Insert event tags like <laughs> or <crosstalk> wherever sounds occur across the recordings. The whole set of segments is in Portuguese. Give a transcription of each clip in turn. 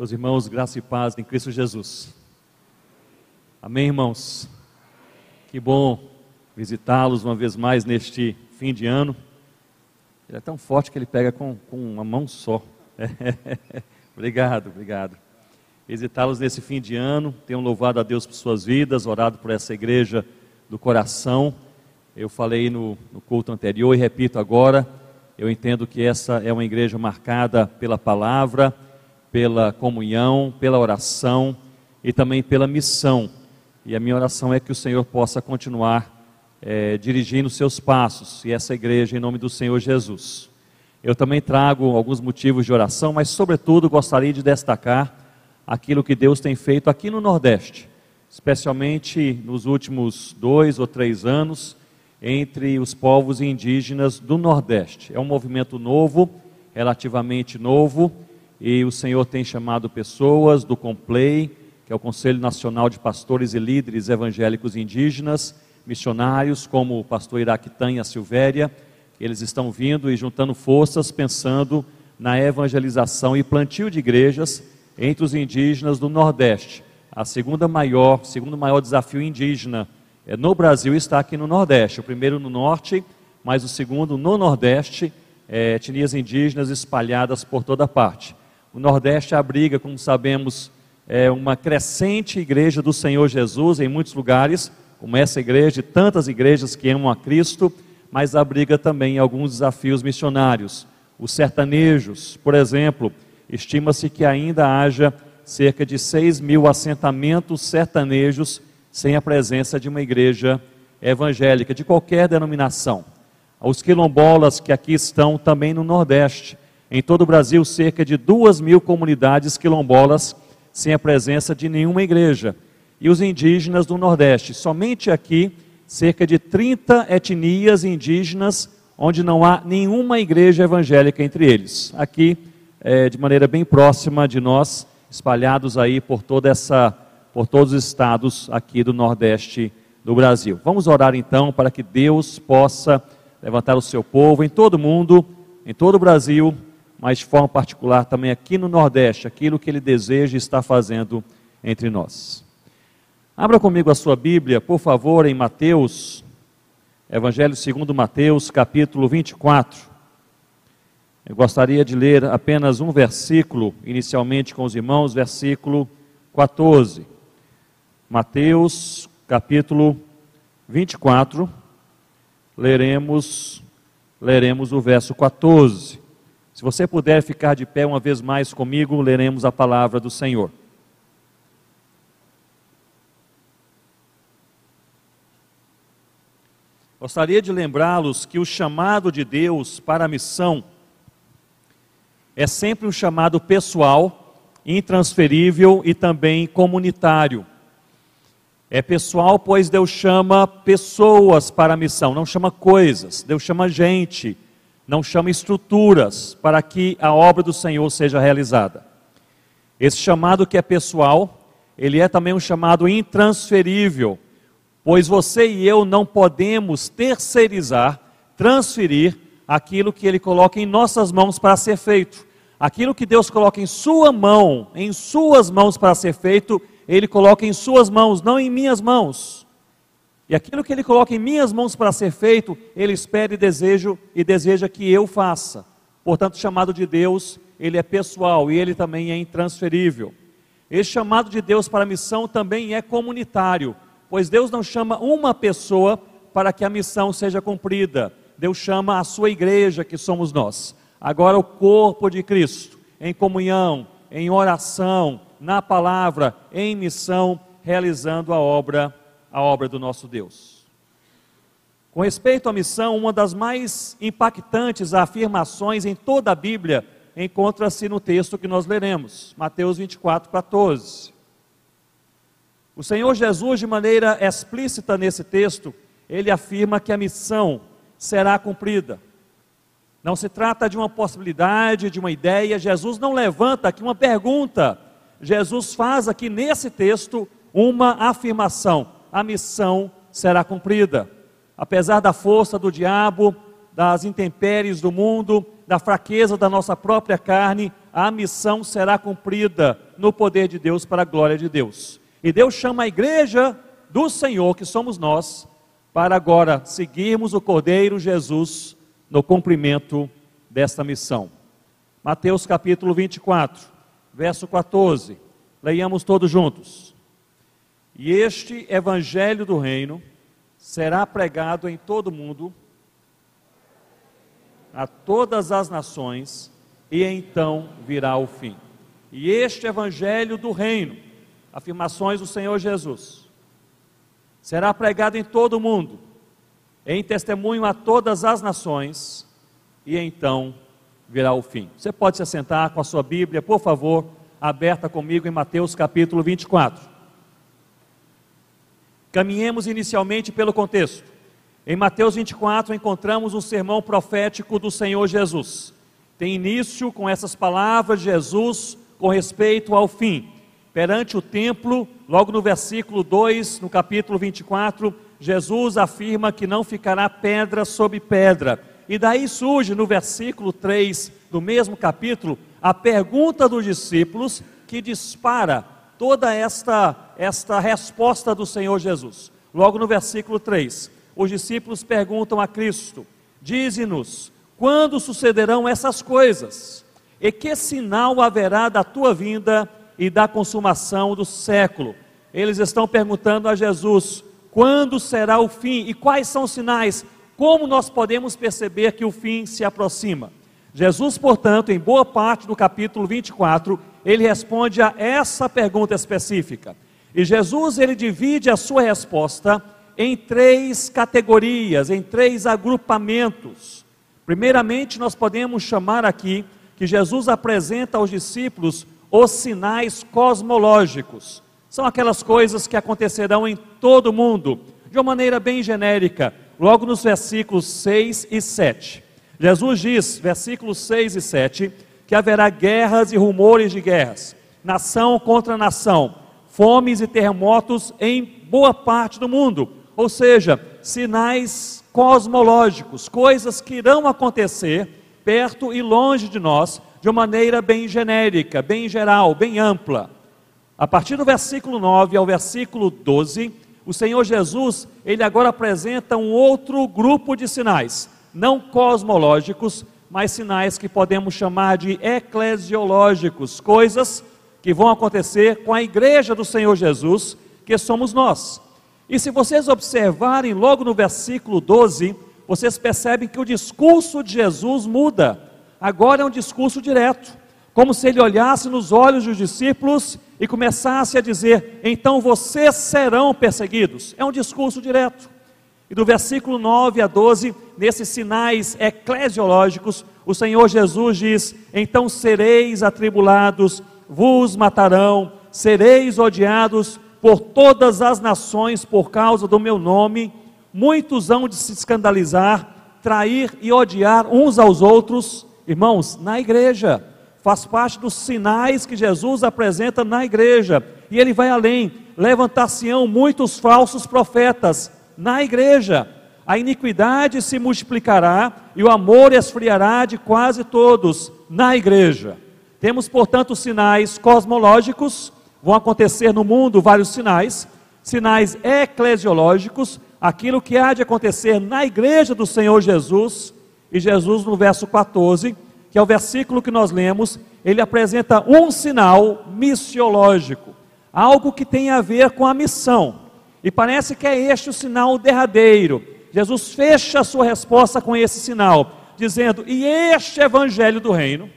Meus irmãos, graça e paz em Cristo Jesus. Amém, irmãos? Que bom visitá-los uma vez mais neste fim de ano. Ele é tão forte que ele pega com, com uma mão só. <laughs> obrigado, obrigado. Visitá-los nesse fim de ano. Tenham louvado a Deus por suas vidas, orado por essa igreja do coração. Eu falei no, no culto anterior e repito agora. Eu entendo que essa é uma igreja marcada pela palavra pela comunhão, pela oração e também pela missão. E a minha oração é que o Senhor possa continuar é, dirigindo seus passos e essa igreja em nome do Senhor Jesus. Eu também trago alguns motivos de oração, mas sobretudo gostaria de destacar aquilo que Deus tem feito aqui no Nordeste, especialmente nos últimos dois ou três anos entre os povos indígenas do Nordeste. É um movimento novo, relativamente novo, e o Senhor tem chamado pessoas do COMPLEI, que é o Conselho Nacional de Pastores e Líderes Evangélicos Indígenas, missionários como o pastor Iraquitan e a Silvéria, eles estão vindo e juntando forças pensando na evangelização e plantio de igrejas entre os indígenas do Nordeste. A segunda maior, segundo maior desafio indígena é, no Brasil está aqui no Nordeste. O primeiro no Norte, mas o segundo no Nordeste, é, etnias indígenas espalhadas por toda parte. O Nordeste abriga, como sabemos, é uma crescente igreja do Senhor Jesus em muitos lugares, como essa igreja e tantas igrejas que amam a Cristo, mas abriga também alguns desafios missionários. Os sertanejos, por exemplo, estima-se que ainda haja cerca de 6 mil assentamentos sertanejos sem a presença de uma igreja evangélica, de qualquer denominação. Os quilombolas que aqui estão também no Nordeste, em todo o Brasil, cerca de duas mil comunidades quilombolas sem a presença de nenhuma igreja. E os indígenas do Nordeste, somente aqui, cerca de 30 etnias indígenas, onde não há nenhuma igreja evangélica entre eles. Aqui, é, de maneira bem próxima de nós, espalhados aí por toda essa, por todos os estados aqui do Nordeste do Brasil. Vamos orar então para que Deus possa levantar o seu povo em todo o mundo, em todo o Brasil, mas de forma particular também aqui no Nordeste, aquilo que ele deseja e está fazendo entre nós. Abra comigo a sua Bíblia, por favor, em Mateus, Evangelho segundo Mateus, capítulo 24. Eu gostaria de ler apenas um versículo, inicialmente com os irmãos, versículo 14. Mateus, capítulo 24, leremos, leremos o verso 14. Se você puder ficar de pé uma vez mais comigo, leremos a palavra do Senhor. Gostaria de lembrá-los que o chamado de Deus para a missão é sempre um chamado pessoal, intransferível e também comunitário. É pessoal, pois Deus chama pessoas para a missão, não chama coisas, Deus chama gente não chama estruturas para que a obra do Senhor seja realizada. Esse chamado que é pessoal, ele é também um chamado intransferível, pois você e eu não podemos terceirizar, transferir aquilo que ele coloca em nossas mãos para ser feito. Aquilo que Deus coloca em sua mão, em suas mãos para ser feito, ele coloca em suas mãos, não em minhas mãos. E aquilo que ele coloca em minhas mãos para ser feito, ele espera e deseja e deseja que eu faça. Portanto, o chamado de Deus, ele é pessoal e ele também é intransferível. Esse chamado de Deus para a missão também é comunitário, pois Deus não chama uma pessoa para que a missão seja cumprida. Deus chama a sua igreja, que somos nós. Agora o corpo de Cristo, em comunhão, em oração, na palavra, em missão, realizando a obra a obra do nosso Deus. Com respeito à missão, uma das mais impactantes afirmações em toda a Bíblia encontra-se no texto que nós leremos, Mateus 24, 14. O Senhor Jesus, de maneira explícita nesse texto, ele afirma que a missão será cumprida. Não se trata de uma possibilidade, de uma ideia. Jesus não levanta aqui uma pergunta. Jesus faz aqui nesse texto uma afirmação a missão será cumprida. Apesar da força do diabo, das intempéries do mundo, da fraqueza da nossa própria carne, a missão será cumprida no poder de Deus para a glória de Deus. E Deus chama a igreja do Senhor, que somos nós, para agora seguirmos o Cordeiro Jesus no cumprimento desta missão. Mateus capítulo 24, verso 14. Leiamos todos juntos. E este evangelho do reino será pregado em todo o mundo, a todas as nações, e então virá o fim. E este evangelho do reino, afirmações do Senhor Jesus, será pregado em todo o mundo, em testemunho a todas as nações, e então virá o fim. Você pode se assentar com a sua Bíblia, por favor, aberta comigo em Mateus capítulo 24. Caminhemos inicialmente pelo contexto. Em Mateus 24 encontramos o sermão profético do Senhor Jesus. Tem início com essas palavras de Jesus com respeito ao fim. Perante o templo, logo no versículo 2, no capítulo 24, Jesus afirma que não ficará pedra sobre pedra. E daí surge no versículo 3 do mesmo capítulo a pergunta dos discípulos que dispara toda esta, esta resposta do Senhor Jesus. Logo no versículo 3, os discípulos perguntam a Cristo: Dize-nos, quando sucederão essas coisas? E que sinal haverá da tua vinda e da consumação do século? Eles estão perguntando a Jesus: quando será o fim e quais são os sinais? Como nós podemos perceber que o fim se aproxima? Jesus, portanto, em boa parte do capítulo 24, ele responde a essa pergunta específica. E Jesus ele divide a sua resposta em três categorias, em três agrupamentos. Primeiramente, nós podemos chamar aqui que Jesus apresenta aos discípulos os sinais cosmológicos. São aquelas coisas que acontecerão em todo o mundo, de uma maneira bem genérica, logo nos versículos 6 e 7. Jesus diz, versículos 6 e 7, que haverá guerras e rumores de guerras, nação contra nação, fomes e terremotos em boa parte do mundo, ou seja, sinais cosmológicos, coisas que irão acontecer perto e longe de nós, de uma maneira bem genérica, bem geral, bem ampla. A partir do versículo 9 ao versículo 12, o Senhor Jesus, ele agora apresenta um outro grupo de sinais não cosmológicos, mas sinais que podemos chamar de eclesiológicos, coisas que vão acontecer com a igreja do Senhor Jesus, que somos nós. E se vocês observarem logo no versículo 12, vocês percebem que o discurso de Jesus muda. Agora é um discurso direto, como se ele olhasse nos olhos dos discípulos e começasse a dizer: então vocês serão perseguidos. É um discurso direto. E do versículo 9 a 12, nesses sinais eclesiológicos, o Senhor Jesus diz: Então sereis atribulados, vos matarão, sereis odiados por todas as nações por causa do meu nome, muitos hão de se escandalizar, trair e odiar uns aos outros, irmãos, na igreja. Faz parte dos sinais que Jesus apresenta na igreja. E ele vai além: levantar-se-ão muitos falsos profetas na igreja. A iniquidade se multiplicará e o amor esfriará de quase todos na igreja. Temos, portanto, sinais cosmológicos, vão acontecer no mundo vários sinais, sinais eclesiológicos, aquilo que há de acontecer na igreja do Senhor Jesus, e Jesus, no verso 14, que é o versículo que nós lemos, ele apresenta um sinal missiológico, algo que tem a ver com a missão. E parece que é este o sinal derradeiro. Jesus fecha a sua resposta com esse sinal, dizendo: E este evangelho do reino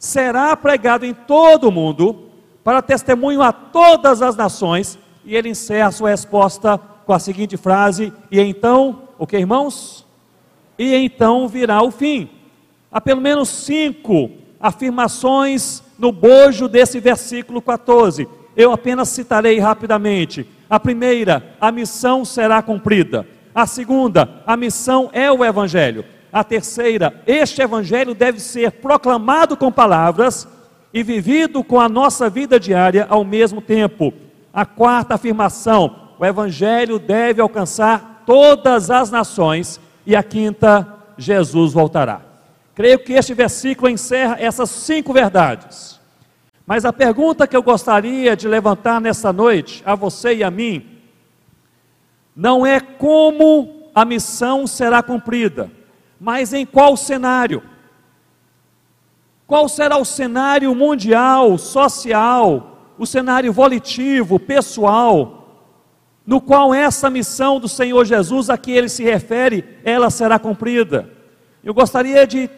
será pregado em todo o mundo, para testemunho a todas as nações. E ele encerra sua resposta com a seguinte frase: E então, o que irmãos? E então virá o fim. Há pelo menos cinco afirmações no bojo desse versículo 14. Eu apenas citarei rapidamente. A primeira, a missão será cumprida. A segunda, a missão é o Evangelho. A terceira, este Evangelho deve ser proclamado com palavras e vivido com a nossa vida diária ao mesmo tempo. A quarta afirmação, o Evangelho deve alcançar todas as nações. E a quinta, Jesus voltará. Creio que este versículo encerra essas cinco verdades. Mas a pergunta que eu gostaria de levantar nesta noite, a você e a mim, não é como a missão será cumprida, mas em qual cenário? Qual será o cenário mundial, social, o cenário volitivo, pessoal, no qual essa missão do Senhor Jesus a que ele se refere, ela será cumprida? Eu gostaria de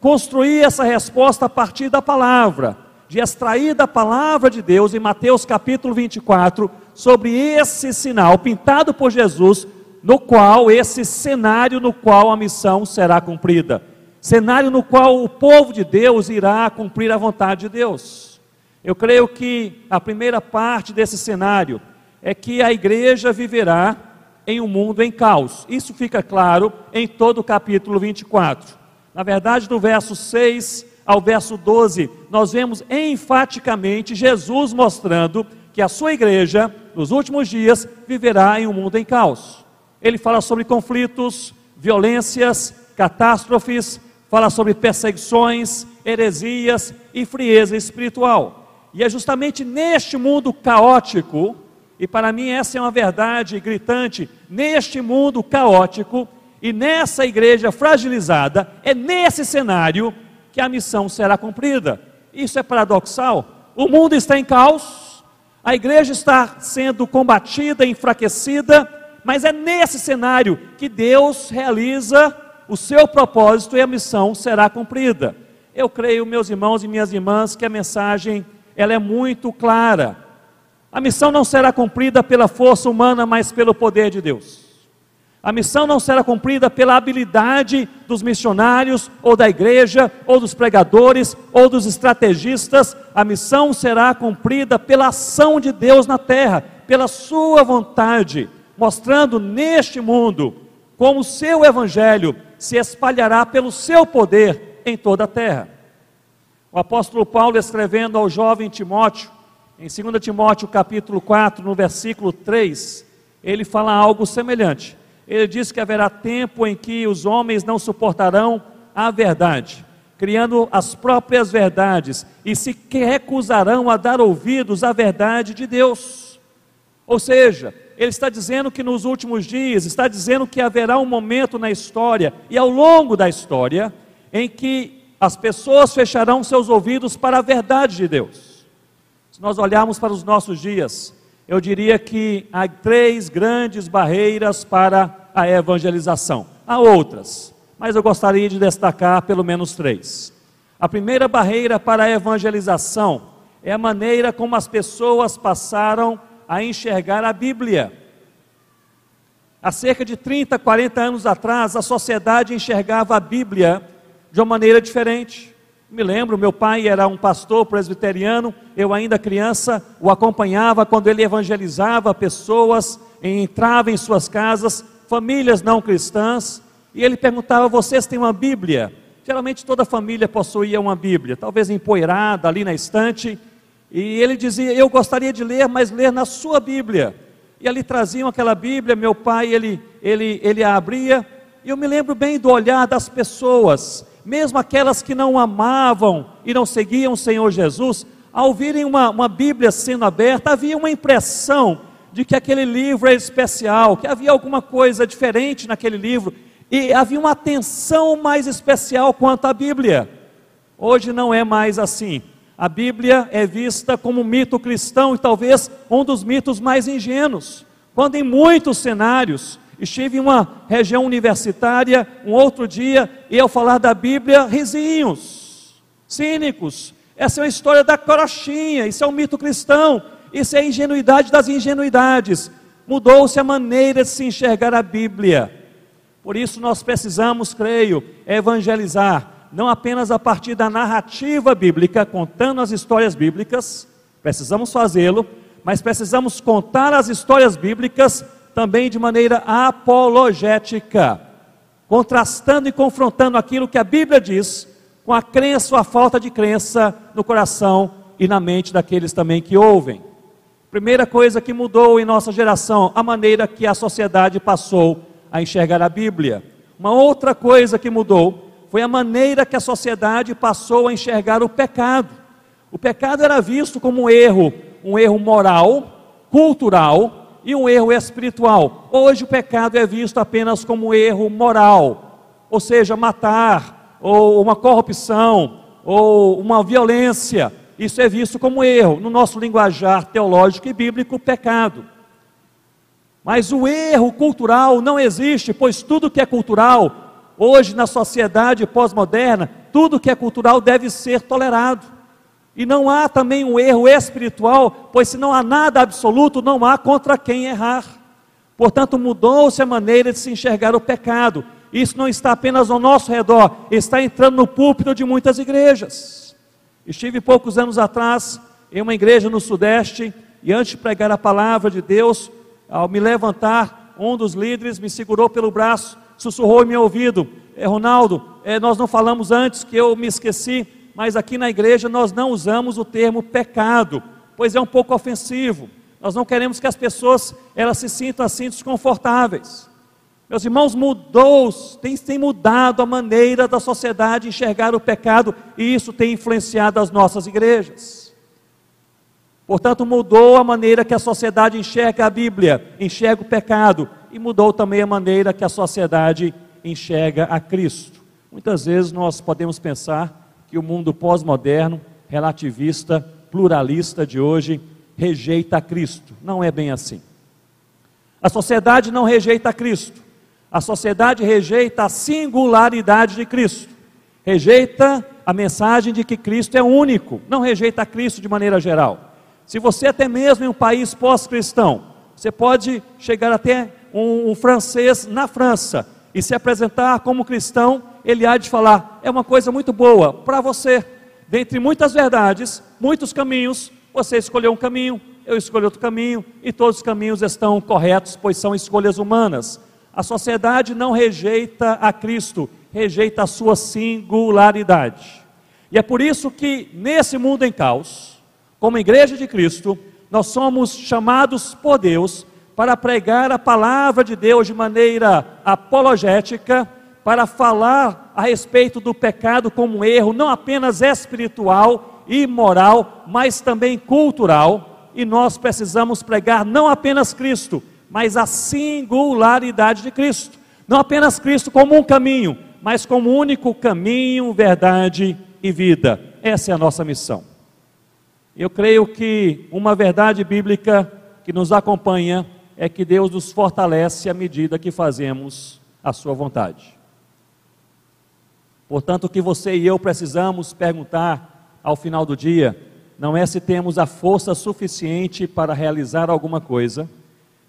construir essa resposta a partir da palavra, de extrair da palavra de Deus em Mateus capítulo 24, sobre esse sinal pintado por Jesus, no qual, esse cenário no qual a missão será cumprida cenário no qual o povo de Deus irá cumprir a vontade de Deus. Eu creio que a primeira parte desse cenário é que a igreja viverá em um mundo em caos. Isso fica claro em todo o capítulo 24. Na verdade, do verso 6 ao verso 12, nós vemos enfaticamente Jesus mostrando que a sua igreja, nos últimos dias, viverá em um mundo em caos. Ele fala sobre conflitos, violências, catástrofes, fala sobre perseguições, heresias e frieza espiritual. E é justamente neste mundo caótico, e para mim essa é uma verdade gritante, neste mundo caótico e nessa igreja fragilizada, é nesse cenário que a missão será cumprida. Isso é paradoxal. O mundo está em caos, a igreja está sendo combatida, enfraquecida, mas é nesse cenário que Deus realiza o seu propósito e a missão será cumprida. Eu creio, meus irmãos e minhas irmãs, que a mensagem ela é muito clara. A missão não será cumprida pela força humana, mas pelo poder de Deus. A missão não será cumprida pela habilidade dos missionários, ou da igreja, ou dos pregadores, ou dos estrategistas. A missão será cumprida pela ação de Deus na terra, pela sua vontade, mostrando neste mundo como o seu evangelho se espalhará pelo seu poder em toda a terra. O apóstolo Paulo, escrevendo ao jovem Timóteo, em 2 Timóteo capítulo 4, no versículo 3, ele fala algo semelhante. Ele diz que haverá tempo em que os homens não suportarão a verdade, criando as próprias verdades, e se recusarão a dar ouvidos à verdade de Deus. Ou seja, ele está dizendo que nos últimos dias, está dizendo que haverá um momento na história e ao longo da história em que as pessoas fecharão seus ouvidos para a verdade de Deus. Se nós olharmos para os nossos dias, eu diria que há três grandes barreiras para a evangelização. Há outras, mas eu gostaria de destacar pelo menos três. A primeira barreira para a evangelização é a maneira como as pessoas passaram a enxergar a Bíblia. Há cerca de 30, 40 anos atrás, a sociedade enxergava a Bíblia de uma maneira diferente. Me lembro, meu pai era um pastor presbiteriano, eu ainda criança o acompanhava quando ele evangelizava pessoas, entrava em suas casas, famílias não cristãs, e ele perguntava: Vocês têm uma Bíblia? Geralmente toda família possuía uma Bíblia, talvez empoeirada ali na estante, e ele dizia: Eu gostaria de ler, mas ler na sua Bíblia. E ali traziam aquela Bíblia, meu pai, ele, ele, ele a abria. E eu me lembro bem do olhar das pessoas, mesmo aquelas que não amavam e não seguiam o Senhor Jesus, ao virem uma, uma Bíblia sendo aberta, havia uma impressão de que aquele livro era especial, que havia alguma coisa diferente naquele livro, e havia uma atenção mais especial quanto à Bíblia. Hoje não é mais assim. A Bíblia é vista como um mito cristão e talvez um dos mitos mais ingênuos. Quando em muitos cenários, estive em uma região universitária um outro dia e ao falar da Bíblia, risinhos, cínicos. Essa é uma história da crochinha, isso é um mito cristão, isso é a ingenuidade das ingenuidades. Mudou-se a maneira de se enxergar a Bíblia. Por isso nós precisamos, creio, evangelizar não apenas a partir da narrativa bíblica, contando as histórias bíblicas, precisamos fazê-lo, mas precisamos contar as histórias bíblicas também de maneira apologética, contrastando e confrontando aquilo que a Bíblia diz com a crença ou a falta de crença no coração e na mente daqueles também que ouvem. Primeira coisa que mudou em nossa geração, a maneira que a sociedade passou a enxergar a Bíblia. Uma outra coisa que mudou foi a maneira que a sociedade passou a enxergar o pecado. O pecado era visto como um erro, um erro moral, cultural e um erro espiritual. Hoje o pecado é visto apenas como um erro moral, ou seja, matar, ou uma corrupção, ou uma violência. Isso é visto como erro. No nosso linguajar teológico e bíblico, pecado. Mas o erro cultural não existe, pois tudo que é cultural, hoje na sociedade pós-moderna, tudo que é cultural deve ser tolerado. E não há também um erro espiritual, pois se não há nada absoluto, não há contra quem errar. Portanto, mudou-se a maneira de se enxergar o pecado. Isso não está apenas ao nosso redor, está entrando no púlpito de muitas igrejas. Estive poucos anos atrás em uma igreja no Sudeste e antes de pregar a palavra de Deus, ao me levantar, um dos líderes me segurou pelo braço, sussurrou em meu ouvido: é, Ronaldo, é, nós não falamos antes que eu me esqueci, mas aqui na igreja nós não usamos o termo pecado, pois é um pouco ofensivo. Nós não queremos que as pessoas elas se sintam assim desconfortáveis. Meus irmãos, mudou, tem, tem mudado a maneira da sociedade enxergar o pecado e isso tem influenciado as nossas igrejas. Portanto, mudou a maneira que a sociedade enxerga a Bíblia, enxerga o pecado, e mudou também a maneira que a sociedade enxerga a Cristo. Muitas vezes nós podemos pensar que o mundo pós-moderno, relativista, pluralista de hoje, rejeita Cristo. Não é bem assim. A sociedade não rejeita Cristo. A sociedade rejeita a singularidade de Cristo. Rejeita a mensagem de que Cristo é único. Não rejeita Cristo de maneira geral. Se você até mesmo em um país pós-cristão, você pode chegar até um, um, francês na França e se apresentar como cristão, ele há de falar, é uma coisa muito boa para você. Dentre muitas verdades, muitos caminhos, você escolheu um caminho, eu escolhi outro caminho, e todos os caminhos estão corretos, pois são escolhas humanas. A sociedade não rejeita a Cristo, rejeita a sua singularidade. E é por isso que nesse mundo em caos, como igreja de Cristo, nós somos chamados por Deus para pregar a palavra de Deus de maneira apologética, para falar a respeito do pecado como um erro, não apenas espiritual e moral, mas também cultural. E nós precisamos pregar não apenas Cristo, mas a singularidade de Cristo. Não apenas Cristo como um caminho, mas como único caminho, verdade e vida. Essa é a nossa missão. Eu creio que uma verdade bíblica que nos acompanha é que Deus nos fortalece à medida que fazemos a Sua vontade. Portanto, o que você e eu precisamos perguntar ao final do dia não é se temos a força suficiente para realizar alguma coisa,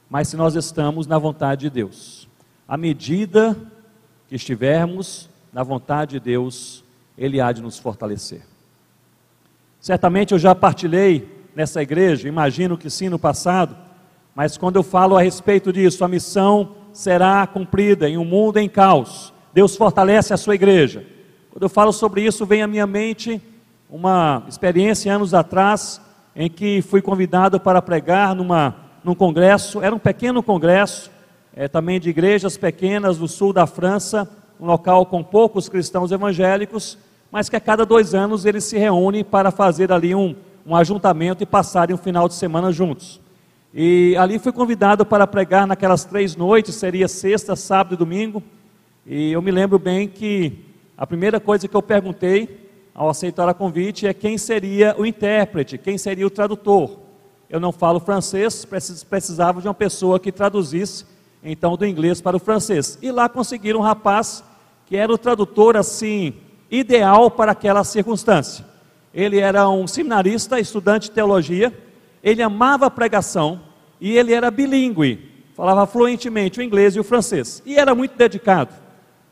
mas se nós estamos na vontade de Deus. À medida que estivermos na vontade de Deus, Ele há de nos fortalecer. Certamente eu já partilhei nessa igreja, imagino que sim no passado, mas quando eu falo a respeito disso, a missão será cumprida em um mundo em caos. Deus fortalece a sua igreja. Quando eu falo sobre isso, vem à minha mente uma experiência anos atrás em que fui convidado para pregar numa, num congresso, era um pequeno congresso, é, também de igrejas pequenas do sul da França, um local com poucos cristãos evangélicos, mas que a cada dois anos eles se reúnem para fazer ali um, um ajuntamento e passarem um final de semana juntos. E ali fui convidado para pregar naquelas três noites, seria sexta, sábado e domingo. E eu me lembro bem que a primeira coisa que eu perguntei ao aceitar a convite é quem seria o intérprete, quem seria o tradutor. Eu não falo francês, precisava de uma pessoa que traduzisse então do inglês para o francês. E lá conseguiram um rapaz que era o tradutor assim ideal para aquela circunstância. Ele era um seminarista, estudante de teologia, ele amava a pregação e ele era bilíngue, falava fluentemente o inglês e o francês, e era muito dedicado.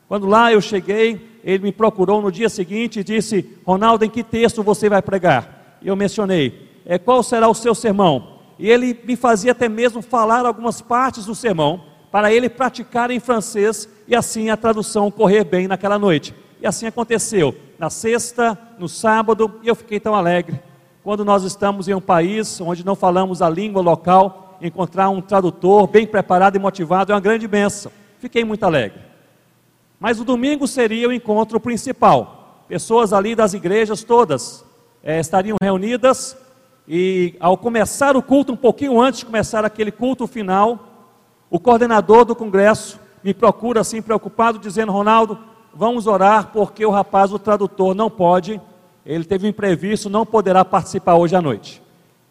Quando lá eu cheguei, ele me procurou no dia seguinte e disse: Ronaldo, em que texto você vai pregar? E eu mencionei: é, qual será o seu sermão? E ele me fazia até mesmo falar algumas partes do sermão, para ele praticar em francês e assim a tradução correr bem naquela noite. E assim aconteceu. Na sexta, no sábado, e eu fiquei tão alegre. Quando nós estamos em um país onde não falamos a língua local, encontrar um tradutor bem preparado e motivado é uma grande benção. Fiquei muito alegre. Mas o domingo seria o encontro principal. Pessoas ali das igrejas todas é, estariam reunidas e ao começar o culto, um pouquinho antes de começar aquele culto final, o coordenador do congresso me procura assim preocupado, dizendo: Ronaldo, vamos orar porque o rapaz, o tradutor, não pode, ele teve um imprevisto, não poderá participar hoje à noite.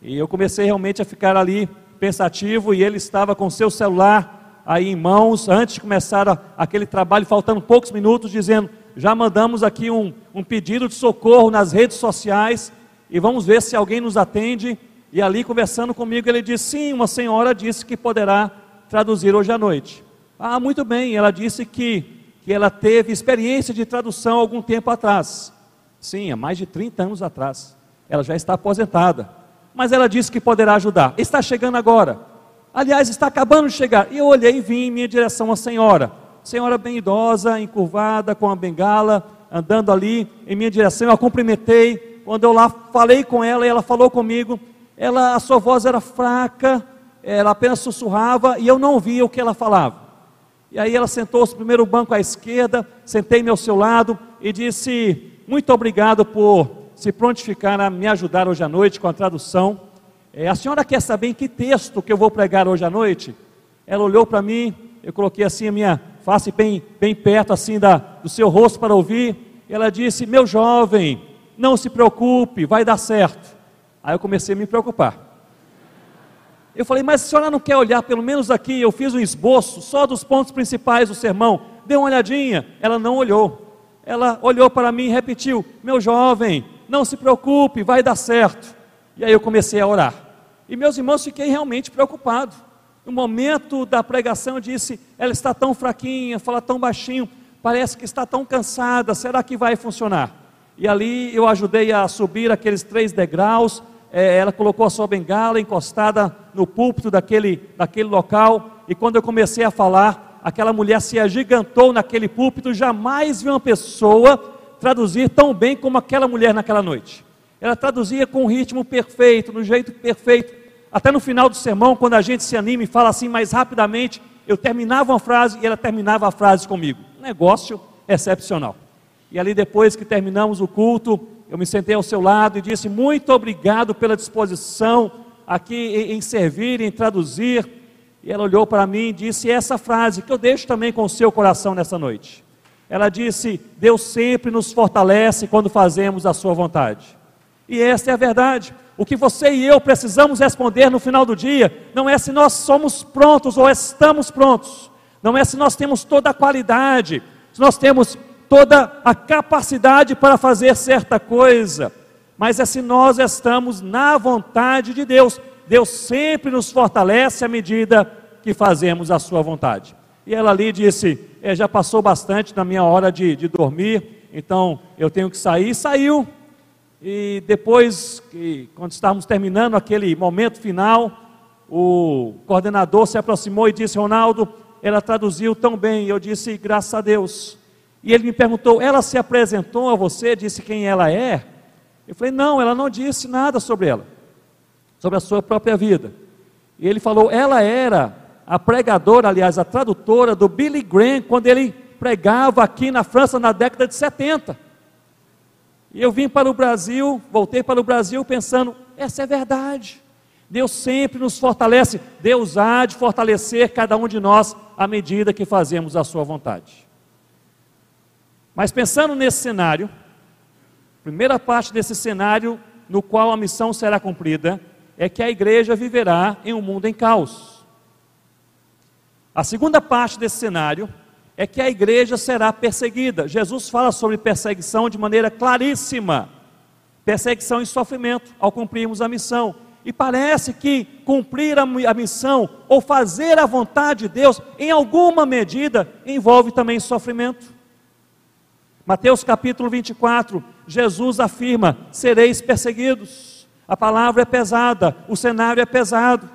E eu comecei realmente a ficar ali pensativo e ele estava com seu celular aí em mãos, antes de começar aquele trabalho, faltando poucos minutos, dizendo: já mandamos aqui um, um pedido de socorro nas redes sociais e vamos ver se alguém nos atende. E ali conversando comigo, ele disse: sim, uma senhora disse que poderá traduzir hoje à noite. Ah, muito bem, ela disse que, que ela teve experiência de tradução algum tempo atrás. Sim, há mais de 30 anos atrás. Ela já está aposentada. Mas ela disse que poderá ajudar. Está chegando agora. Aliás, está acabando de chegar. E eu olhei e vim em minha direção a senhora. Senhora bem idosa, encurvada, com a bengala, andando ali em minha direção. Eu a cumprimentei. Quando eu lá falei com ela e ela falou comigo, ela, a sua voz era fraca, ela apenas sussurrava e eu não via o que ela falava. E aí ela sentou-se no primeiro banco à esquerda, sentei-me ao seu lado e disse: Muito obrigado por se prontificar a me ajudar hoje à noite com a tradução. É, a senhora quer saber em que texto que eu vou pregar hoje à noite? Ela olhou para mim, eu coloquei assim a minha face bem, bem perto assim da, do seu rosto para ouvir. Ela disse: Meu jovem, não se preocupe, vai dar certo. Aí eu comecei a me preocupar. Eu falei, mas a senhora não quer olhar, pelo menos aqui, eu fiz um esboço só dos pontos principais do sermão. Dê uma olhadinha. Ela não olhou. Ela olhou para mim e repetiu: Meu jovem, não se preocupe, vai dar certo. E aí eu comecei a orar. E meus irmãos, fiquei realmente preocupado. No momento da pregação, eu disse: Ela está tão fraquinha, fala tão baixinho, parece que está tão cansada, será que vai funcionar? E ali eu ajudei a subir aqueles três degraus é, ela colocou a sua bengala encostada no púlpito daquele, daquele local, e quando eu comecei a falar, aquela mulher se agigantou naquele púlpito, jamais vi uma pessoa traduzir tão bem como aquela mulher naquela noite. Ela traduzia com um ritmo perfeito, no jeito perfeito. Até no final do sermão, quando a gente se anima e fala assim mais rapidamente, eu terminava uma frase e ela terminava a frase comigo. Negócio excepcional. E ali depois que terminamos o culto, eu me sentei ao seu lado e disse: Muito obrigado pela disposição aqui em, servir, em traduzir. E ela olhou para mim e disse essa frase que eu deixo também com o seu coração nessa noite. Ela disse: Deus sempre nos fortalece quando fazemos a sua vontade. E esta é a verdade. O que você e eu precisamos responder no final do dia não é se nós somos prontos ou estamos prontos, não é se nós temos toda a qualidade, se nós temos toda a capacidade para fazer certa coisa, mas é se nós estamos na vontade de Deus. Deus sempre nos fortalece à medida que fazemos a sua vontade. E ela ali disse: é, já passou bastante na minha hora de, de dormir, então eu tenho que sair. Saiu. E depois, que, quando estávamos terminando aquele momento final, o coordenador se aproximou e disse: Ronaldo, ela traduziu tão bem. Eu disse: graças a Deus. E ele me perguntou: ela se apresentou a você, disse quem ela é? Eu falei: não, ela não disse nada sobre ela, sobre a sua própria vida. E ele falou: ela era a pregadora, aliás, a tradutora do Billy Graham, quando ele pregava aqui na França na década de 70. E eu vim para o Brasil, voltei para o Brasil pensando: essa é verdade. Deus sempre nos fortalece, Deus há de fortalecer cada um de nós à medida que fazemos a sua vontade. Mas pensando nesse cenário, primeira parte desse cenário no qual a missão será cumprida é que a igreja viverá em um mundo em caos. A segunda parte desse cenário é que a igreja será perseguida. Jesus fala sobre perseguição de maneira claríssima. Perseguição e sofrimento ao cumprirmos a missão. E parece que cumprir a, missão ou fazer a vontade de Deus, em alguma medida, envolve também sofrimento. Mateus capítulo 24, Jesus afirma: sereis perseguidos. A palavra é pesada, o cenário é pesado.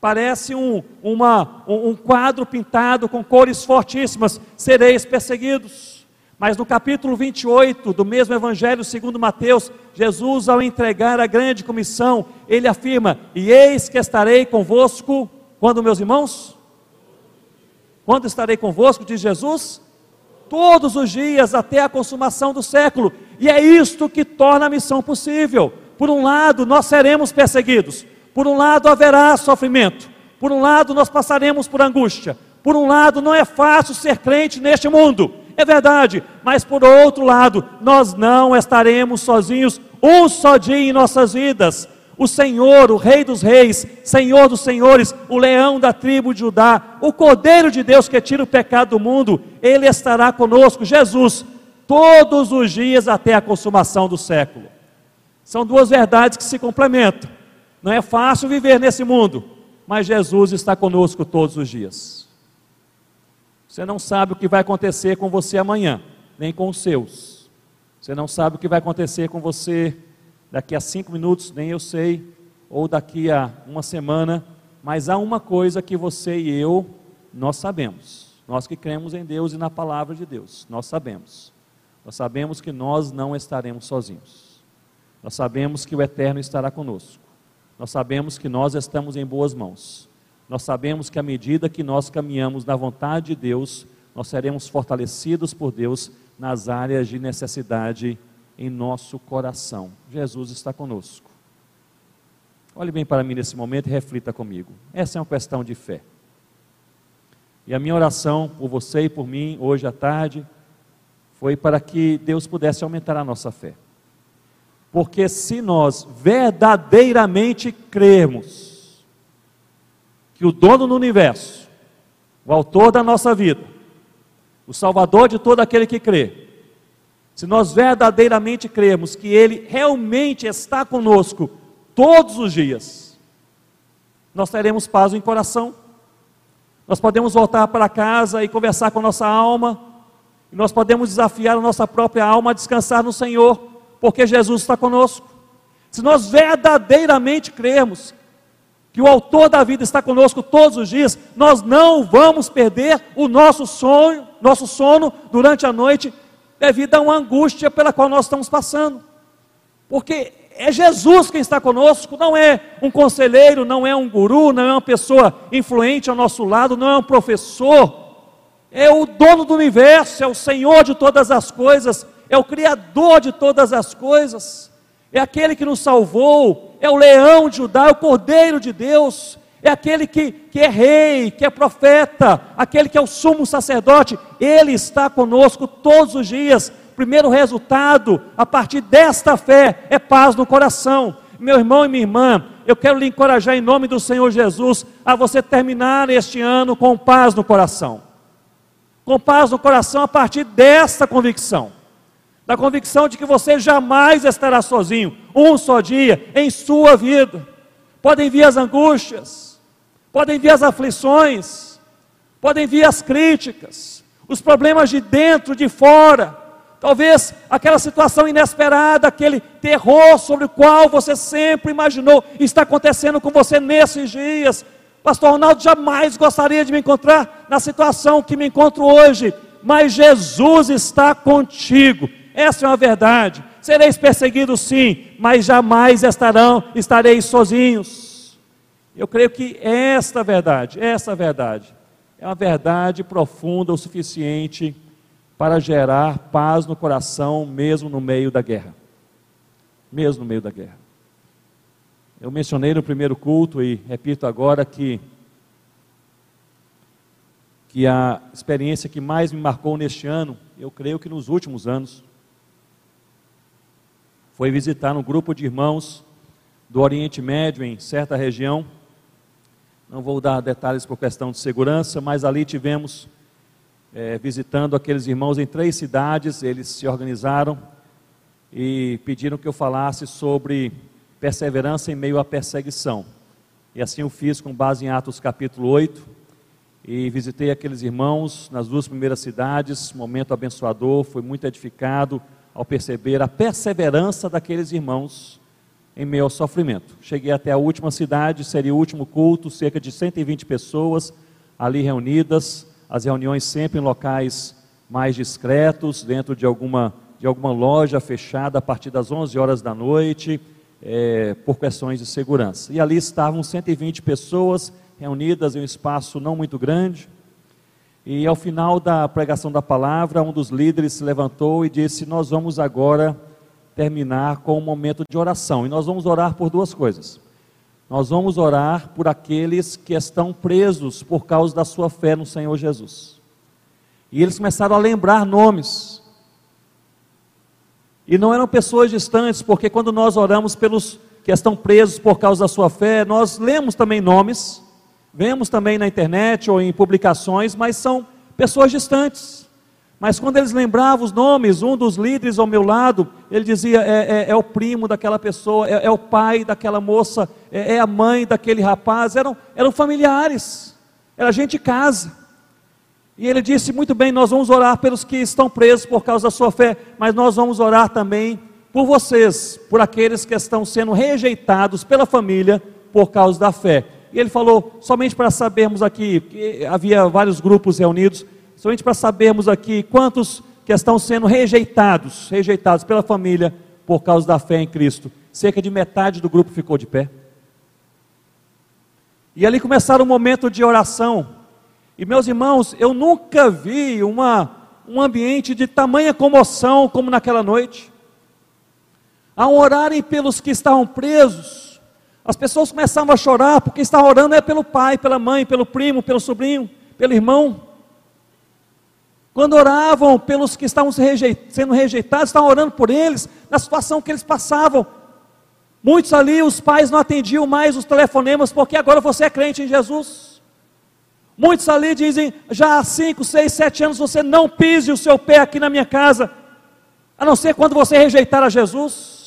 Parece um, uma, um quadro pintado com cores fortíssimas: sereis perseguidos. Mas no capítulo 28 do mesmo Evangelho segundo Mateus, Jesus, ao entregar a grande comissão, ele afirma: E eis que estarei convosco, quando, meus irmãos? Quando estarei convosco, diz Jesus? todos os dias até a consumação do século. E é isto que torna a missão possível. Por um lado, nós seremos perseguidos, por um lado, haverá sofrimento, por um lado, nós passaremos por angústia, por um lado, não é fácil ser crente neste mundo, é verdade, mas por outro lado, nós não estaremos sozinhos. Um só dia em nossas vidas. O Senhor, o Rei dos Reis, Senhor dos Senhores, o leão da tribo de Judá, o Cordeiro de Deus que tira o pecado do mundo, ele estará conosco, Jesus, todos os dias até a consumação do século. São duas verdades que se complementam. Não é fácil viver nesse mundo, mas Jesus está conosco todos os dias. Você não sabe o que vai acontecer com você amanhã, nem com os seus. Você não sabe o que vai acontecer com você daqui a cinco minutos, nem eu sei, ou daqui a uma semana, mas há uma coisa que você e eu, nós sabemos. Nós que cremos em Deus e na palavra de Deus, nós sabemos. Nós sabemos que nós não estaremos sozinhos. Nós sabemos que o Eterno estará conosco. Nós sabemos que nós estamos em boas mãos. Nós sabemos que à medida que nós caminhamos na vontade de Deus, nós seremos fortalecidos por Deus nas áreas de necessidade em nosso coração. Jesus está conosco. Olhe bem para mim nesse momento e reflita comigo. Essa é uma questão de fé. E a minha oração por você e por mim hoje à tarde foi para que Deus pudesse aumentar a nossa fé. Porque se nós verdadeiramente crermos que o dono do universo, o autor da nossa vida, o salvador de todo aquele que crê, se nós verdadeiramente cremos que Ele realmente está conosco todos os dias, nós teremos paz em coração, nós podemos voltar para casa e conversar com a nossa alma, e nós podemos desafiar a nossa própria alma a descansar no Senhor, porque Jesus está conosco. Se nós verdadeiramente cremos que o autor da vida está conosco todos os dias, nós não vamos perder o nosso sonho, nosso sono durante a noite devido a uma angústia pela qual nós estamos passando. Porque é Jesus quem está conosco, não é um conselheiro, não é um guru, não é uma pessoa influente ao nosso lado, não é um professor. É o dono do universo, é o Senhor de todas as coisas, é o Criador de todas as coisas, é aquele que nos salvou, é o leão de Judá, é o Cordeiro de Deus, é aquele que, que é rei, que é profeta, aquele que é o sumo sacerdote, ele está conosco todos os dias. Primeiro resultado, a partir desta fé, é paz no coração. Meu irmão e minha irmã, eu quero lhe encorajar em nome do Senhor Jesus a você terminar este ano com paz no coração. Com paz no coração a partir desta convicção. Da convicção de que você jamais estará sozinho, um só dia em sua vida. Podem vir as angústias, podem vir as aflições, podem vir as críticas, os problemas de dentro, de fora, talvez aquela situação inesperada, aquele terror sobre o qual você sempre imaginou está acontecendo com você nesses dias. Pastor Ronaldo jamais gostaria de me encontrar na situação que me encontro hoje, mas Jesus está contigo. Essa é uma verdade. Sereis perseguidos sim, mas jamais estarão, estareis sozinhos. Eu creio que esta verdade, essa verdade, é uma verdade profunda o suficiente para gerar paz no coração, mesmo no meio da guerra. Mesmo no meio da guerra. Eu mencionei no primeiro culto e repito agora que que a experiência que mais me marcou neste ano, eu creio que nos últimos anos, foi visitar um grupo de irmãos do Oriente Médio em certa região não vou dar detalhes por questão de segurança, mas ali tivemos é, visitando aqueles irmãos em três cidades. Eles se organizaram e pediram que eu falasse sobre perseverança em meio à perseguição. E assim eu fiz com base em Atos capítulo 8. E visitei aqueles irmãos nas duas primeiras cidades, momento abençoador, foi muito edificado ao perceber a perseverança daqueles irmãos em meio ao sofrimento. Cheguei até a última cidade, seria o último culto, cerca de 120 pessoas ali reunidas, as reuniões sempre em locais mais discretos, dentro de alguma, de alguma loja fechada a partir das 11 horas da noite, é, por questões de segurança. E ali estavam 120 pessoas reunidas em um espaço não muito grande. E ao final da pregação da palavra, um dos líderes se levantou e disse: Nós vamos agora terminar com um momento de oração. E nós vamos orar por duas coisas. Nós vamos orar por aqueles que estão presos por causa da sua fé no Senhor Jesus. E eles começaram a lembrar nomes. E não eram pessoas distantes, porque quando nós oramos pelos que estão presos por causa da sua fé, nós lemos também nomes, vemos também na internet ou em publicações, mas são pessoas distantes. Mas quando eles lembravam os nomes, um dos líderes ao meu lado, ele dizia: é, é, é o primo daquela pessoa, é, é, o pai daquela moça, é, é, a mãe daquele rapaz, eram, eram familiares, era gente de casa. E ele disse: muito bem, nós vamos orar pelos que estão presos por causa da sua fé, mas nós vamos orar também por vocês, por aqueles que estão sendo rejeitados pela família por causa da fé. E ele falou, somente para sabermos aqui, que havia vários grupos reunidos, somente para sabermos aqui quantos que estão sendo rejeitados, rejeitados pela família por causa da fé em Cristo. Cerca de metade do grupo ficou de pé. E ali começaram um momento de oração. E meus irmãos, eu nunca vi uma, um ambiente de tamanha comoção como naquela noite. Ao orarem pelos que estavam presos, as pessoas começavam a chorar porque estavam orando é pelo pai, pela mãe, pelo primo, pelo sobrinho, pelo irmão. Quando oravam pelos que estavam sendo rejeitados, estavam orando por eles, na situação que eles passavam. Muitos ali, os pais não atendiam mais os telefonemas, porque agora você é crente em Jesus. Muitos ali dizem, já há 5, 6, 7 anos você não pise o seu pé aqui na minha casa, a não ser quando você rejeitar a Jesus.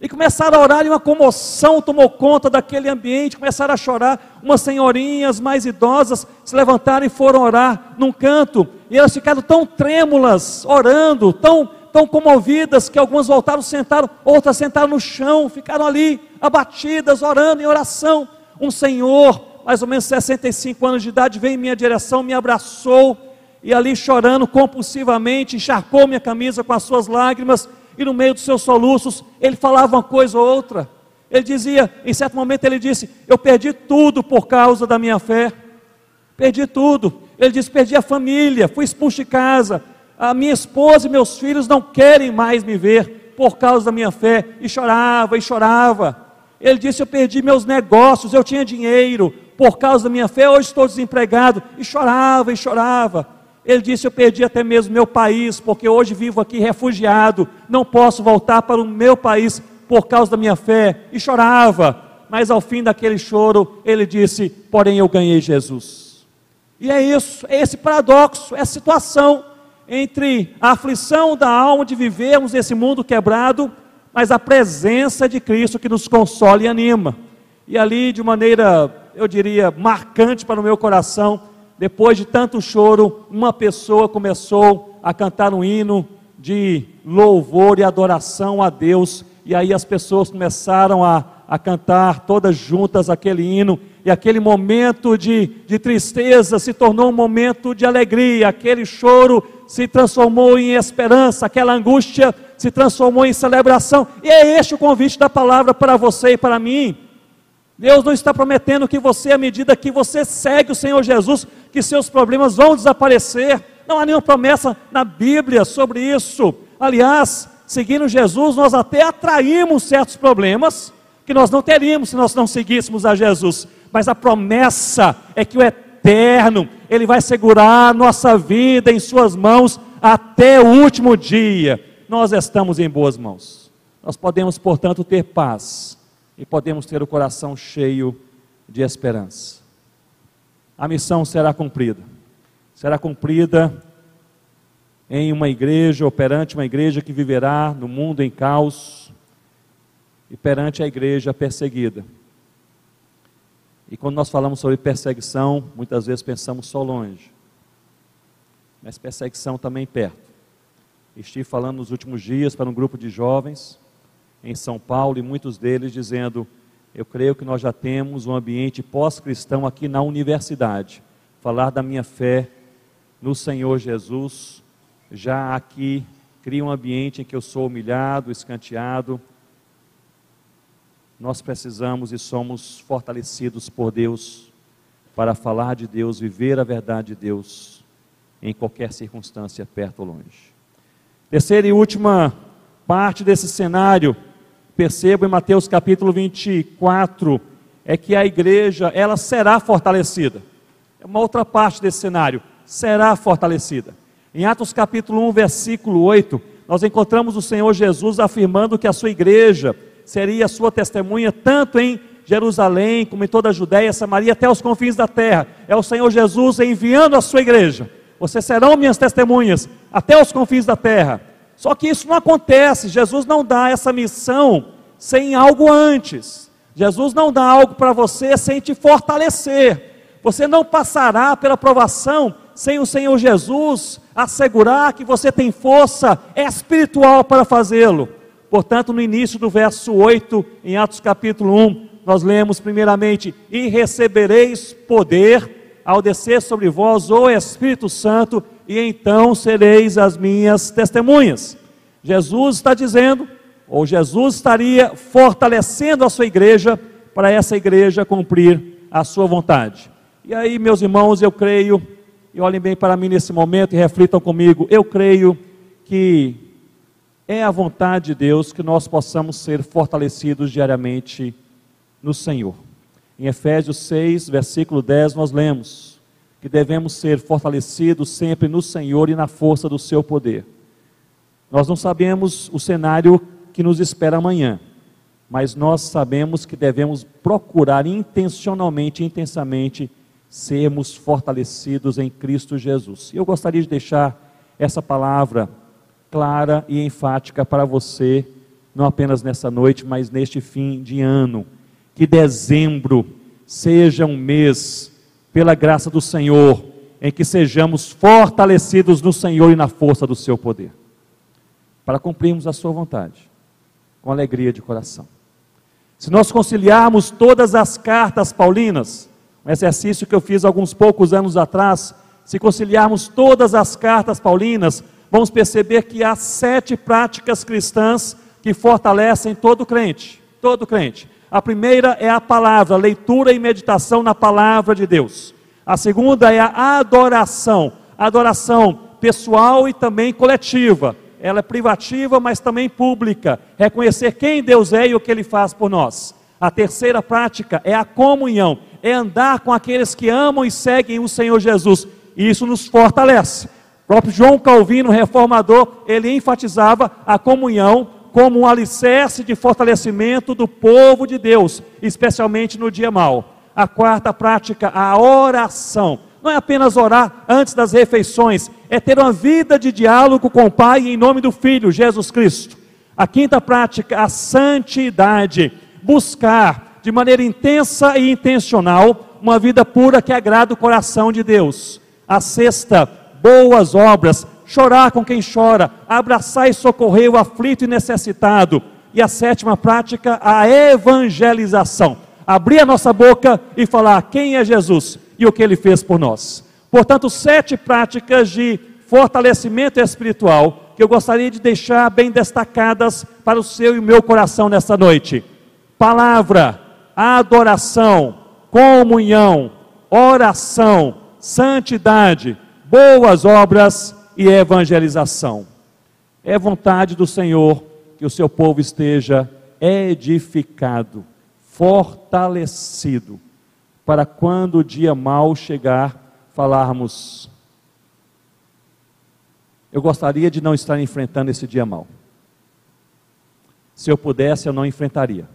E começaram a orar e uma comoção tomou conta daquele ambiente, começaram a chorar. Umas senhorinhas mais idosas se levantaram e foram orar num canto. E elas ficaram tão trêmulas, orando, tão, tão comovidas, que algumas voltaram, sentaram, outras sentaram no chão, ficaram ali abatidas, orando em oração. Um senhor, mais ou menos 65 anos de idade, veio em minha direção, me abraçou e ali chorando compulsivamente, encharcou minha camisa com as suas lágrimas e no meio dos seus soluços, ele falava uma coisa ou outra. Ele dizia, em certo momento ele disse: Eu perdi tudo por causa da minha fé. Perdi tudo. Ele disse: Perdi a família, fui expulso de casa. A minha esposa e meus filhos não querem mais me ver por causa da minha fé. E chorava, e chorava. Ele disse: Eu perdi meus negócios, eu tinha dinheiro por causa da minha fé, hoje estou desempregado. E chorava, e chorava. Ele disse: Eu perdi até mesmo meu país, porque hoje vivo aqui refugiado, não posso voltar para o meu país por causa da minha fé. E chorava, mas ao fim daquele choro, ele disse: Porém, eu ganhei Jesus. E é isso, é esse paradoxo, é a situação entre a aflição da alma de vivermos esse mundo quebrado, mas a presença de Cristo que nos consola e anima. E ali, de maneira, eu diria, marcante para o meu coração, depois de tanto choro, uma pessoa começou a cantar um hino de louvor e adoração a Deus, e aí as pessoas começaram a, a cantar todas juntas aquele hino, e aquele momento de, de tristeza se tornou um momento de alegria, aquele choro se transformou em esperança, aquela angústia se transformou em celebração, e é este o convite da palavra para você e para mim. Deus não está prometendo que você, à medida que você segue o Senhor Jesus, que seus problemas vão desaparecer. Não há nenhuma promessa na Bíblia sobre isso. Aliás, seguindo Jesus, nós até atraímos certos problemas que nós não teríamos se nós não seguíssemos a Jesus. Mas a promessa é que o eterno, ele vai segurar nossa vida em suas mãos até o último dia. Nós estamos em boas mãos. Nós podemos, portanto, ter paz e podemos ter o coração cheio de esperança. A missão será cumprida. Será cumprida em uma igreja, ou perante uma igreja que viverá no mundo em caos, e perante a igreja perseguida. E quando nós falamos sobre perseguição, muitas vezes pensamos só longe, mas perseguição também perto. Estive falando nos últimos dias para um grupo de jovens em São Paulo e muitos deles dizendo: Eu creio que nós já temos um ambiente pós-cristão aqui na universidade. Falar da minha fé no Senhor Jesus, já aqui cria um ambiente em que eu sou humilhado, escanteado. Nós precisamos e somos fortalecidos por Deus para falar de Deus, viver a verdade de Deus em qualquer circunstância, perto ou longe. Terceira e última parte desse cenário, percebo em Mateus capítulo 24, é que a igreja, ela será fortalecida. É uma outra parte desse cenário, será fortalecida. Em Atos capítulo 1, versículo 8, nós encontramos o Senhor Jesus afirmando que a sua igreja seria a sua testemunha tanto em Jerusalém, como em toda a Judéia, Samaria, até os confins da terra. É o Senhor Jesus enviando a sua igreja. Vocês serão minhas testemunhas até os confins da terra. Só que isso não acontece. Jesus não dá essa missão sem algo antes. Jesus não dá algo para você sem te fortalecer. Você não passará pela provação sem o Senhor Jesus assegurar que você tem força espiritual para fazê-lo. Portanto, no início do verso 8, em Atos capítulo 1, nós lemos primeiramente: E recebereis poder ao descer sobre vós o Espírito Santo, e então sereis as minhas testemunhas. Jesus está dizendo, ou Jesus estaria fortalecendo a sua igreja para essa igreja cumprir a sua vontade. E aí, meus irmãos, eu creio e olhem bem para mim nesse momento e reflitam comigo. Eu creio que é a vontade de Deus que nós possamos ser fortalecidos diariamente no Senhor. Em Efésios 6, versículo 10, nós lemos que devemos ser fortalecidos sempre no Senhor e na força do seu poder. Nós não sabemos o cenário que nos espera amanhã, mas nós sabemos que devemos procurar intencionalmente, intensamente, sermos fortalecidos em Cristo Jesus. Eu gostaria de deixar essa palavra clara e enfática para você, não apenas nessa noite, mas neste fim de ano. Que dezembro seja um mês, pela graça do Senhor, em que sejamos fortalecidos no Senhor e na força do seu poder, para cumprirmos a sua vontade, com alegria de coração. Se nós conciliarmos todas as cartas paulinas, um exercício que eu fiz alguns poucos anos atrás. Se conciliarmos todas as cartas paulinas, vamos perceber que há sete práticas cristãs que fortalecem todo crente. Todo crente. A primeira é a palavra, leitura e meditação na palavra de Deus. A segunda é a adoração, adoração pessoal e também coletiva. Ela é privativa, mas também pública. Reconhecer quem Deus é e o que Ele faz por nós. A terceira prática é a comunhão, é andar com aqueles que amam e seguem o Senhor Jesus. E isso nos fortalece. O próprio João Calvino, reformador, ele enfatizava a comunhão como um alicerce de fortalecimento do povo de Deus, especialmente no dia mau. A quarta prática, a oração. Não é apenas orar antes das refeições, é ter uma vida de diálogo com o Pai em nome do Filho, Jesus Cristo. A quinta prática, a santidade. Buscar de maneira intensa e intencional, uma vida pura que agrada o coração de Deus. A sexta, boas obras, chorar com quem chora, abraçar e socorrer o aflito e necessitado. E a sétima prática, a evangelização. Abrir a nossa boca e falar quem é Jesus e o que ele fez por nós. Portanto, sete práticas de fortalecimento espiritual que eu gostaria de deixar bem destacadas para o seu e o meu coração nessa noite. Palavra, adoração, comunhão, oração, santidade, boas obras e evangelização. É vontade do Senhor que o seu povo esteja edificado, fortalecido, para quando o dia mal chegar, falarmos: Eu gostaria de não estar enfrentando esse dia mal. Se eu pudesse, eu não enfrentaria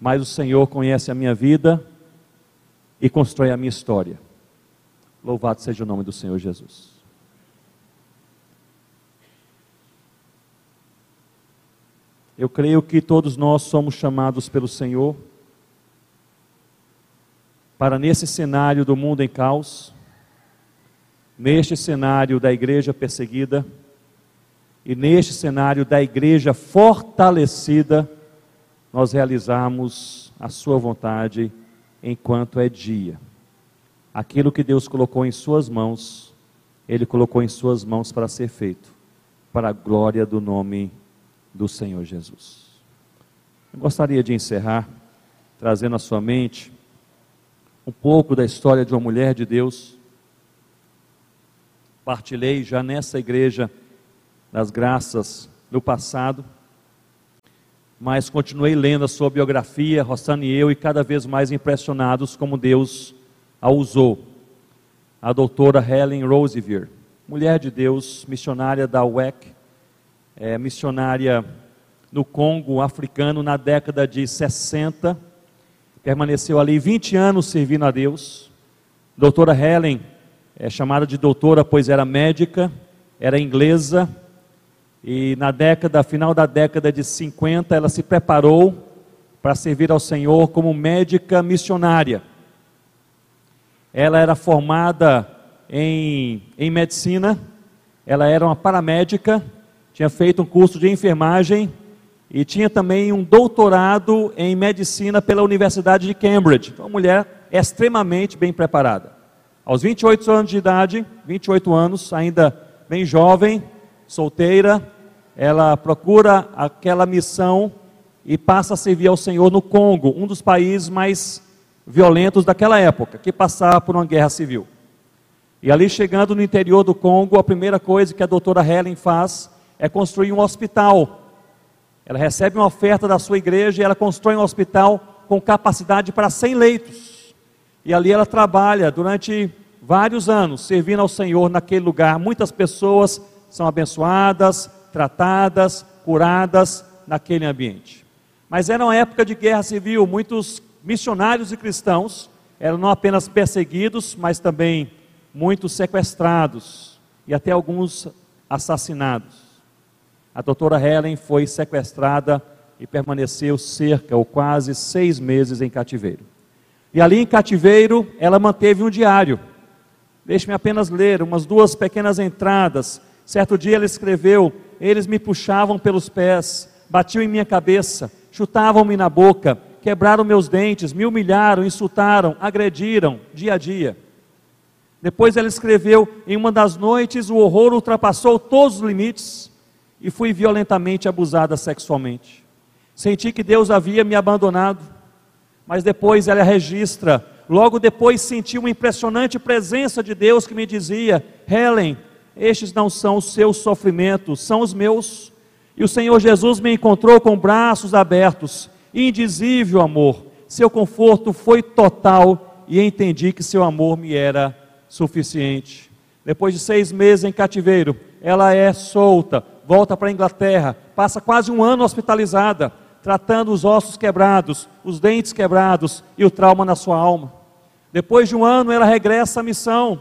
mas o Senhor conhece a minha vida e constrói a minha história. Louvado seja o nome do Senhor Jesus. Eu creio que todos nós somos chamados pelo Senhor para, nesse cenário do mundo em caos, neste cenário da igreja perseguida e neste cenário da igreja fortalecida, nós realizarmos a Sua vontade enquanto é dia. Aquilo que Deus colocou em Suas mãos, Ele colocou em Suas mãos para ser feito, para a glória do nome do Senhor Jesus. Eu gostaria de encerrar trazendo à sua mente um pouco da história de uma mulher de Deus partilhei já nessa igreja das graças no passado, mas continuei lendo a sua biografia, Rossana e eu, e cada vez mais impressionados como Deus a usou. A doutora Helen Roosevelt, mulher de Deus, missionária da UEC, é, missionária no Congo africano na década de 60, permaneceu ali 20 anos servindo a Deus. Doutora Helen é chamada de doutora, pois era médica, era inglesa, e na década, final da década de 50, ela se preparou para servir ao Senhor como médica missionária. Ela era formada em, em medicina, ela era uma paramédica, tinha feito um curso de enfermagem e tinha também um doutorado em medicina pela Universidade de Cambridge. Então, uma mulher extremamente bem preparada. Aos 28 anos de idade, 28 anos, ainda bem jovem, solteira, ela procura aquela missão e passa a servir ao Senhor no Congo, um dos países mais violentos daquela época, que passava por uma guerra civil. E ali chegando no interior do Congo, a primeira coisa que a doutora Helen faz é construir um hospital ela recebe uma oferta da sua igreja e ela constrói um hospital com capacidade para 100 leitos. E ali ela trabalha durante vários anos, servindo ao Senhor naquele lugar. Muitas pessoas são abençoadas, tratadas, curadas naquele ambiente. Mas era uma época de guerra civil, muitos missionários e cristãos eram não apenas perseguidos, mas também muitos sequestrados e até alguns assassinados. A doutora Helen foi sequestrada e permaneceu cerca ou quase seis meses em cativeiro. E ali em cativeiro, ela manteve um diário. Deixe-me apenas ler umas duas pequenas entradas. Certo dia ela escreveu: Eles me puxavam pelos pés, batiam em minha cabeça, chutavam-me na boca, quebraram meus dentes, me humilharam, insultaram, agrediram, dia a dia. Depois ela escreveu: Em uma das noites o horror ultrapassou todos os limites e fui violentamente abusada sexualmente. Senti que Deus havia me abandonado, mas depois ela registra. Logo depois senti uma impressionante presença de Deus que me dizia: Helen, estes não são os seus sofrimentos, são os meus. E o Senhor Jesus me encontrou com braços abertos, indizível amor. Seu conforto foi total e entendi que seu amor me era suficiente. Depois de seis meses em cativeiro, ela é solta, volta para a Inglaterra, passa quase um ano hospitalizada, tratando os ossos quebrados, os dentes quebrados e o trauma na sua alma. Depois de um ano, ela regressa à missão,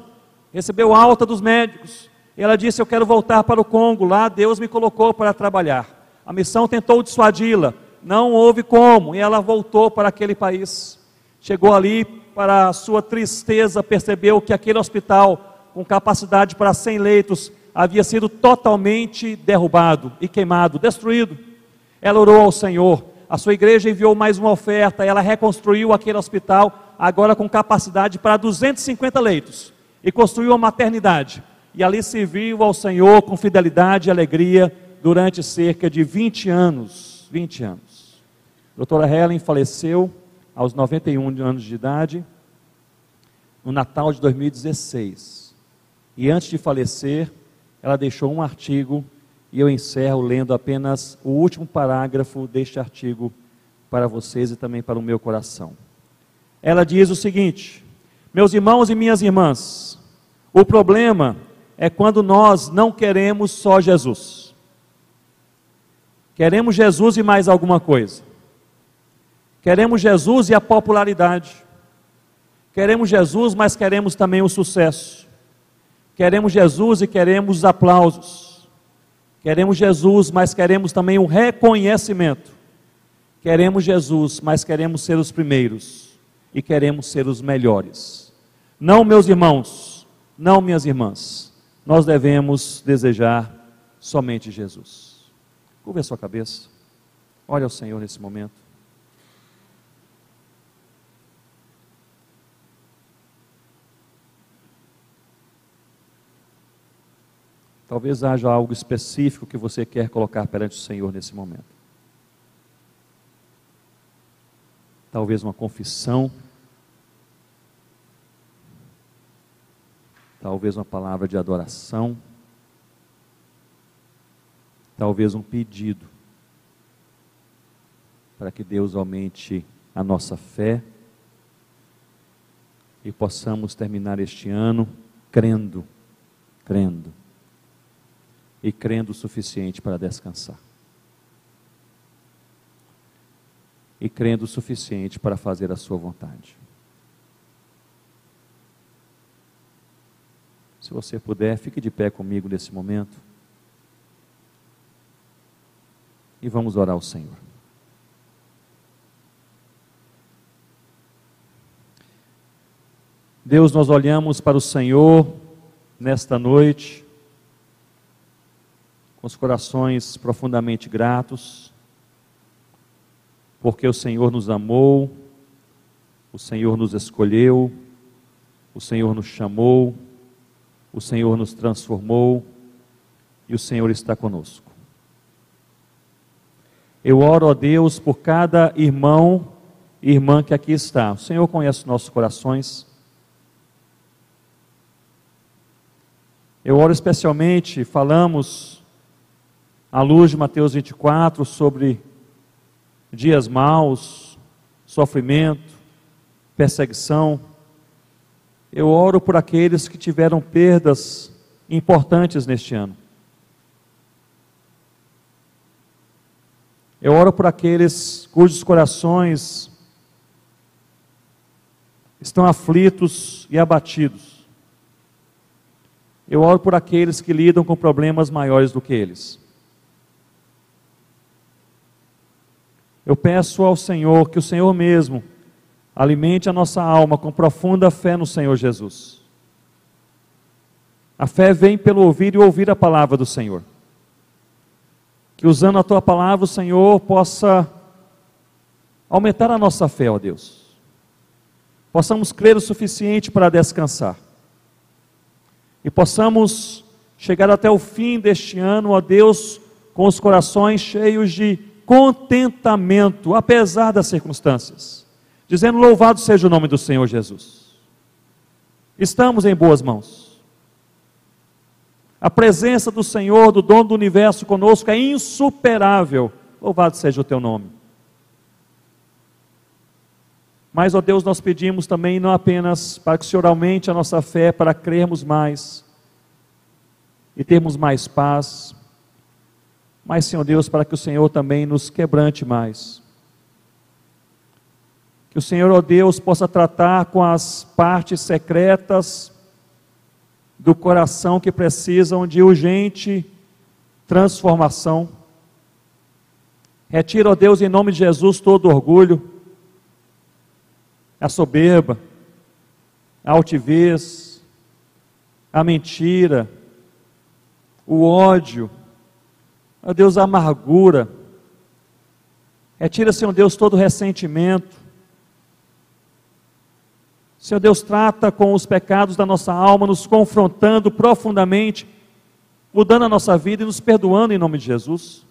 recebeu alta dos médicos. E ela disse: Eu quero voltar para o Congo, lá Deus me colocou para trabalhar. A missão tentou dissuadi-la, não houve como, e ela voltou para aquele país. Chegou ali, para sua tristeza, percebeu que aquele hospital, com capacidade para 100 leitos, havia sido totalmente derrubado e queimado, destruído. Ela orou ao Senhor, a sua igreja enviou mais uma oferta, ela reconstruiu aquele hospital, agora com capacidade para 250 leitos, e construiu uma maternidade. E ali serviu ao Senhor com fidelidade e alegria durante cerca de 20 anos. 20 anos. A doutora Helen faleceu aos 91 anos de idade, no Natal de 2016. E antes de falecer, ela deixou um artigo e eu encerro lendo apenas o último parágrafo deste artigo para vocês e também para o meu coração. Ela diz o seguinte: Meus irmãos e minhas irmãs, o problema é quando nós não queremos só Jesus. Queremos Jesus e mais alguma coisa. Queremos Jesus e a popularidade. Queremos Jesus, mas queremos também o sucesso. Queremos Jesus e queremos aplausos. Queremos Jesus, mas queremos também o reconhecimento. Queremos Jesus, mas queremos ser os primeiros e queremos ser os melhores. Não, meus irmãos, não, minhas irmãs, nós devemos desejar somente Jesus. Curva a sua cabeça, olha ao Senhor nesse momento. Talvez haja algo específico que você quer colocar perante o Senhor nesse momento. Talvez uma confissão. talvez uma palavra de adoração, talvez um pedido para que Deus aumente a nossa fé e possamos terminar este ano crendo, crendo e crendo o suficiente para descansar. E crendo o suficiente para fazer a sua vontade. Se você puder, fique de pé comigo nesse momento. E vamos orar ao Senhor. Deus, nós olhamos para o Senhor nesta noite, com os corações profundamente gratos, porque o Senhor nos amou, o Senhor nos escolheu, o Senhor nos chamou, o Senhor nos transformou e o Senhor está conosco. Eu oro a Deus por cada irmão e irmã que aqui está. O Senhor conhece nossos corações. Eu oro especialmente, falamos à luz de Mateus 24 sobre dias maus, sofrimento, perseguição. Eu oro por aqueles que tiveram perdas importantes neste ano. Eu oro por aqueles cujos corações estão aflitos e abatidos. Eu oro por aqueles que lidam com problemas maiores do que eles. Eu peço ao Senhor que o Senhor mesmo alimente a nossa alma com profunda fé no Senhor Jesus. A fé vem pelo ouvir e ouvir a palavra do Senhor. Que usando a tua palavra, o Senhor possa aumentar a nossa fé, ó Deus. Possamos crer o suficiente para descansar. E possamos chegar até o fim deste ano, ó Deus, com os corações cheios de contentamento, apesar das circunstâncias, dizendo: Louvado seja o nome do Senhor Jesus. Estamos em boas mãos. A presença do Senhor, do dono do universo conosco, é insuperável. Louvado seja o teu nome. Mas, ó Deus, nós pedimos também não apenas para que o Senhor aumente a nossa fé, para crermos mais e termos mais paz, mas, Senhor Deus, para que o Senhor também nos quebrante mais. Que o Senhor, ó Deus, possa tratar com as partes secretas do coração que precisam de urgente transformação. Retira, ó Deus, em nome de Jesus, todo orgulho, a soberba, a altivez, a mentira, o ódio, ó Deus, a amargura. Retira, Senhor Deus, todo ressentimento. Senhor Deus, trata com os pecados da nossa alma, nos confrontando profundamente, mudando a nossa vida e nos perdoando em nome de Jesus.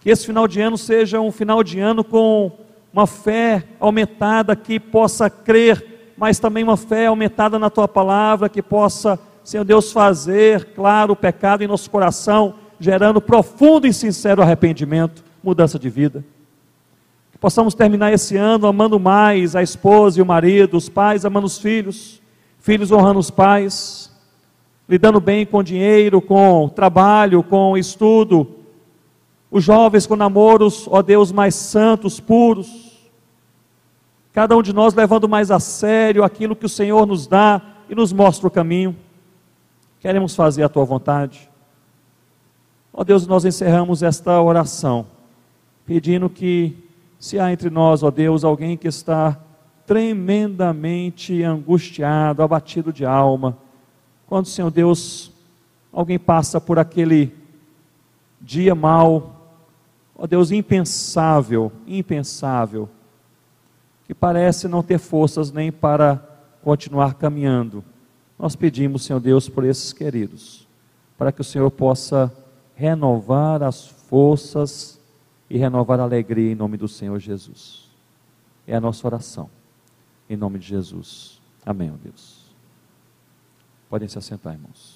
Que esse final de ano seja um final de ano com uma fé aumentada que possa crer, mas também uma fé aumentada na tua palavra, que possa, Senhor Deus, fazer claro o pecado em nosso coração gerando profundo e sincero arrependimento, mudança de vida. Que possamos terminar esse ano amando mais a esposa e o marido, os pais amando os filhos, filhos honrando os pais, lidando bem com dinheiro, com trabalho, com estudo, os jovens com namoros, ó Deus, mais santos, puros. Cada um de nós levando mais a sério aquilo que o Senhor nos dá e nos mostra o caminho. Queremos fazer a tua vontade. Ó Deus, nós encerramos esta oração, pedindo que, se há entre nós, ó Deus, alguém que está tremendamente angustiado, abatido de alma, quando, Senhor Deus, alguém passa por aquele dia mau, ó Deus, impensável, impensável, que parece não ter forças nem para continuar caminhando. Nós pedimos, Senhor Deus, por esses queridos, para que o Senhor possa renovar as forças e renovar a alegria em nome do Senhor Jesus. É a nossa oração. Em nome de Jesus. Amém, ó Deus. Podem se assentar, irmãos.